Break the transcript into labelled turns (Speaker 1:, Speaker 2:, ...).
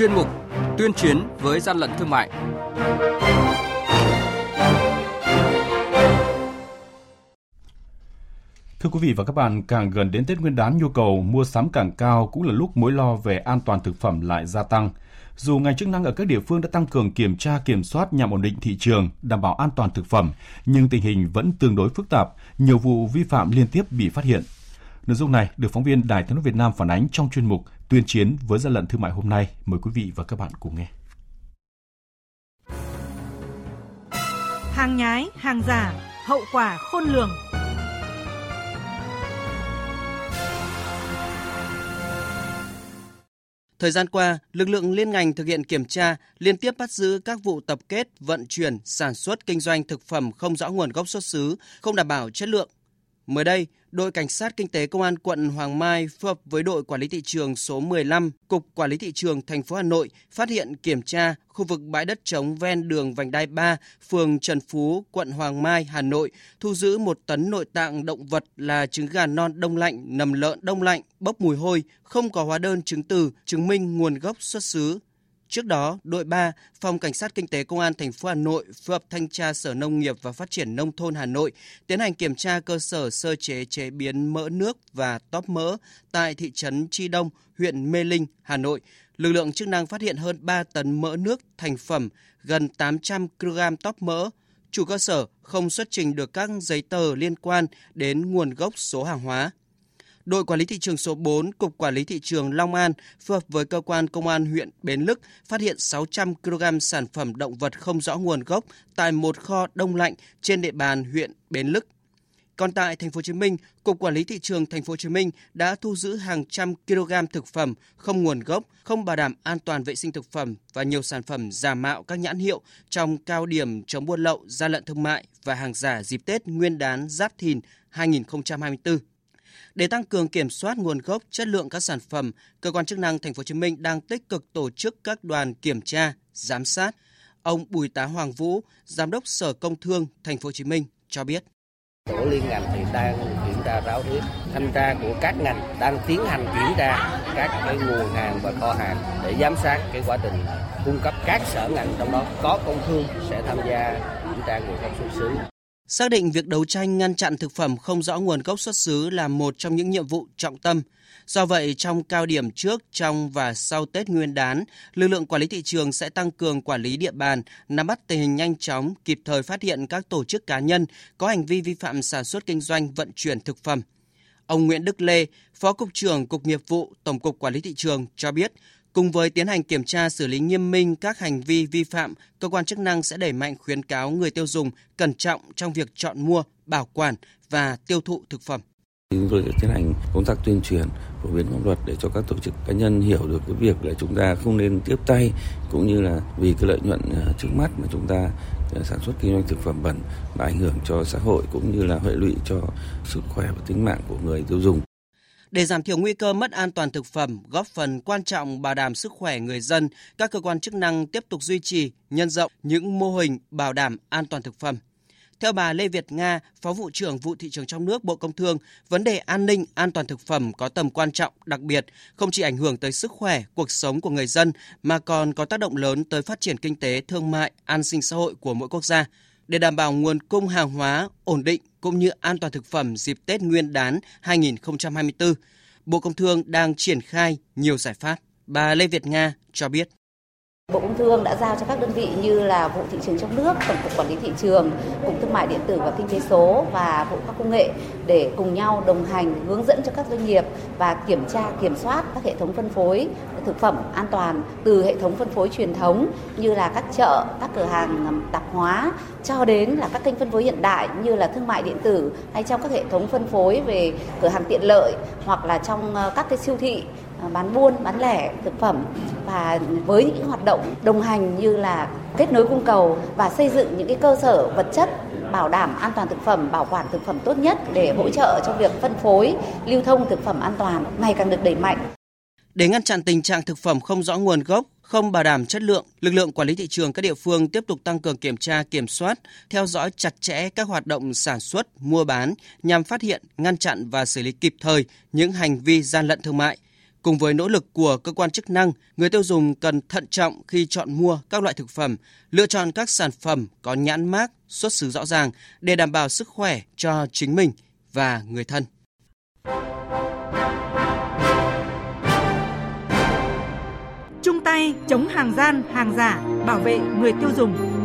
Speaker 1: chuyên mục Tuyên chiến với gian lận thương mại.
Speaker 2: Thưa quý vị và các bạn, càng gần đến Tết Nguyên đán nhu cầu mua sắm càng cao cũng là lúc mối lo về an toàn thực phẩm lại gia tăng. Dù ngành chức năng ở các địa phương đã tăng cường kiểm tra kiểm soát nhằm ổn định thị trường, đảm bảo an toàn thực phẩm, nhưng tình hình vẫn tương đối phức tạp, nhiều vụ vi phạm liên tiếp bị phát hiện. Nội dung này được phóng viên Đài Tiếng nói Việt Nam phản ánh trong chuyên mục Tuyên chiến với gian lận thương mại hôm nay. Mời quý vị và các bạn cùng nghe.
Speaker 3: Hàng nhái, hàng giả, hậu quả khôn lường.
Speaker 4: Thời gian qua, lực lượng liên ngành thực hiện kiểm tra, liên tiếp bắt giữ các vụ tập kết, vận chuyển, sản xuất kinh doanh thực phẩm không rõ nguồn gốc xuất xứ, không đảm bảo chất lượng. Mới đây, đội cảnh sát kinh tế công an quận Hoàng Mai phối hợp với đội quản lý thị trường số 15, cục quản lý thị trường thành phố Hà Nội phát hiện kiểm tra khu vực bãi đất trống ven đường vành đai 3, phường Trần Phú, quận Hoàng Mai, Hà Nội, thu giữ một tấn nội tạng động vật là trứng gà non đông lạnh, nầm lợn đông lạnh, bốc mùi hôi, không có hóa đơn chứng từ chứng minh nguồn gốc xuất xứ, Trước đó, đội 3, Phòng Cảnh sát Kinh tế Công an thành phố Hà Nội phối hợp thanh tra Sở Nông nghiệp và Phát triển Nông thôn Hà Nội tiến hành kiểm tra cơ sở sơ chế chế biến mỡ nước và tóp mỡ tại thị trấn Tri Đông, huyện Mê Linh, Hà Nội. Lực lượng chức năng phát hiện hơn 3 tấn mỡ nước thành phẩm, gần 800 kg tóp mỡ. Chủ cơ sở không xuất trình được các giấy tờ liên quan đến nguồn gốc số hàng hóa đội quản lý thị trường số 4, Cục Quản lý Thị trường Long An phối hợp với cơ quan công an huyện Bến Lức phát hiện 600 kg sản phẩm động vật không rõ nguồn gốc tại một kho đông lạnh trên địa bàn huyện Bến Lức. Còn tại thành phố Hồ Chí Minh, Cục Quản lý thị trường thành phố Hồ Chí Minh đã thu giữ hàng trăm kg thực phẩm không nguồn gốc, không bảo đảm an toàn vệ sinh thực phẩm và nhiều sản phẩm giả mạo các nhãn hiệu trong cao điểm chống buôn lậu, gian lận thương mại và hàng giả dịp Tết Nguyên đán Giáp Thìn 2024. Để tăng cường kiểm soát nguồn gốc, chất lượng các sản phẩm, cơ quan chức năng thành phố Hồ Chí Minh đang tích cực tổ chức các đoàn kiểm tra, giám sát. Ông Bùi Tá Hoàng Vũ, giám đốc Sở Công Thương thành phố Hồ Chí Minh cho biết.
Speaker 5: Tổ liên ngành thì đang kiểm tra ráo riết thanh tra của các ngành đang tiến hành kiểm tra các cái nguồn hàng và kho hàng để giám sát cái quá trình cung cấp các sở ngành trong đó có công thương sẽ tham gia kiểm tra nguồn gốc xuất xứ.
Speaker 4: Xác định việc đấu tranh ngăn chặn thực phẩm không rõ nguồn gốc xuất xứ là một trong những nhiệm vụ trọng tâm. Do vậy, trong cao điểm trước, trong và sau Tết Nguyên đán, lực lượng quản lý thị trường sẽ tăng cường quản lý địa bàn, nắm bắt tình hình nhanh chóng, kịp thời phát hiện các tổ chức cá nhân có hành vi vi phạm sản xuất kinh doanh vận chuyển thực phẩm. Ông Nguyễn Đức Lê, Phó Cục trưởng Cục Nghiệp vụ Tổng cục Quản lý Thị trường cho biết, Cùng với tiến hành kiểm tra xử lý nghiêm minh các hành vi vi phạm, cơ quan chức năng sẽ đẩy mạnh khuyến cáo người tiêu dùng cẩn trọng trong việc chọn mua, bảo quản và tiêu thụ thực phẩm.
Speaker 6: Chúng tôi sẽ tiến hành công tác tuyên truyền phổ biến pháp luật để cho các tổ chức cá nhân hiểu được cái việc là chúng ta không nên tiếp tay cũng như là vì cái lợi nhuận à, trước mắt mà chúng ta à, sản xuất kinh doanh thực phẩm bẩn và ảnh hưởng cho xã hội cũng như là hệ lụy cho sức khỏe và tính mạng của người tiêu dùng.
Speaker 4: Để giảm thiểu nguy cơ mất an toàn thực phẩm, góp phần quan trọng bảo đảm sức khỏe người dân, các cơ quan chức năng tiếp tục duy trì, nhân rộng những mô hình bảo đảm an toàn thực phẩm. Theo bà Lê Việt Nga, Phó vụ trưởng vụ thị trường trong nước Bộ Công Thương, vấn đề an ninh, an toàn thực phẩm có tầm quan trọng đặc biệt, không chỉ ảnh hưởng tới sức khỏe, cuộc sống của người dân mà còn có tác động lớn tới phát triển kinh tế, thương mại, an sinh xã hội của mỗi quốc gia. Để đảm bảo nguồn cung hàng hóa ổn định cũng như an toàn thực phẩm dịp Tết Nguyên đán 2024, Bộ Công Thương đang triển khai nhiều giải pháp. Bà Lê Việt Nga cho biết.
Speaker 7: Bộ Công Thương đã giao cho các đơn vị như là vụ thị trường trong nước, tổng cục quản lý thị trường, cục thương mại điện tử và kinh tế số và vụ khoa công nghệ để cùng nhau đồng hành hướng dẫn cho các doanh nghiệp và kiểm tra kiểm soát các hệ thống phân phối thực phẩm an toàn từ hệ thống phân phối truyền thống như là các chợ, các cửa hàng tạp hóa cho đến là các kênh phân phối hiện đại như là thương mại điện tử hay trong các hệ thống phân phối về cửa hàng tiện lợi hoặc là trong ờ, các cái siêu thị À, bán buôn, bán lẻ thực phẩm và với những hoạt động đồng hành như là kết nối cung cầu và xây dựng những cái cơ sở vật chất bảo đảm an toàn thực phẩm, bảo quản thực phẩm tốt nhất để hỗ trợ cho việc phân phối, lưu thông thực phẩm an toàn ngày càng được đẩy mạnh.
Speaker 4: Để ngăn chặn tình trạng thực phẩm không rõ nguồn gốc, không bảo đảm chất lượng, lực lượng quản lý thị trường các địa phương tiếp tục tăng cường kiểm tra, kiểm soát, theo dõi chặt chẽ các hoạt động sản xuất, mua bán nhằm phát hiện, ngăn chặn và xử lý kịp thời những hành vi gian lận thương mại. Cùng với nỗ lực của cơ quan chức năng, người tiêu dùng cần thận trọng khi chọn mua các loại thực phẩm, lựa chọn các sản phẩm có nhãn mác, xuất xứ rõ ràng để đảm bảo sức khỏe cho chính mình và người thân.
Speaker 3: Chung tay chống hàng gian, hàng giả, bảo vệ người tiêu dùng.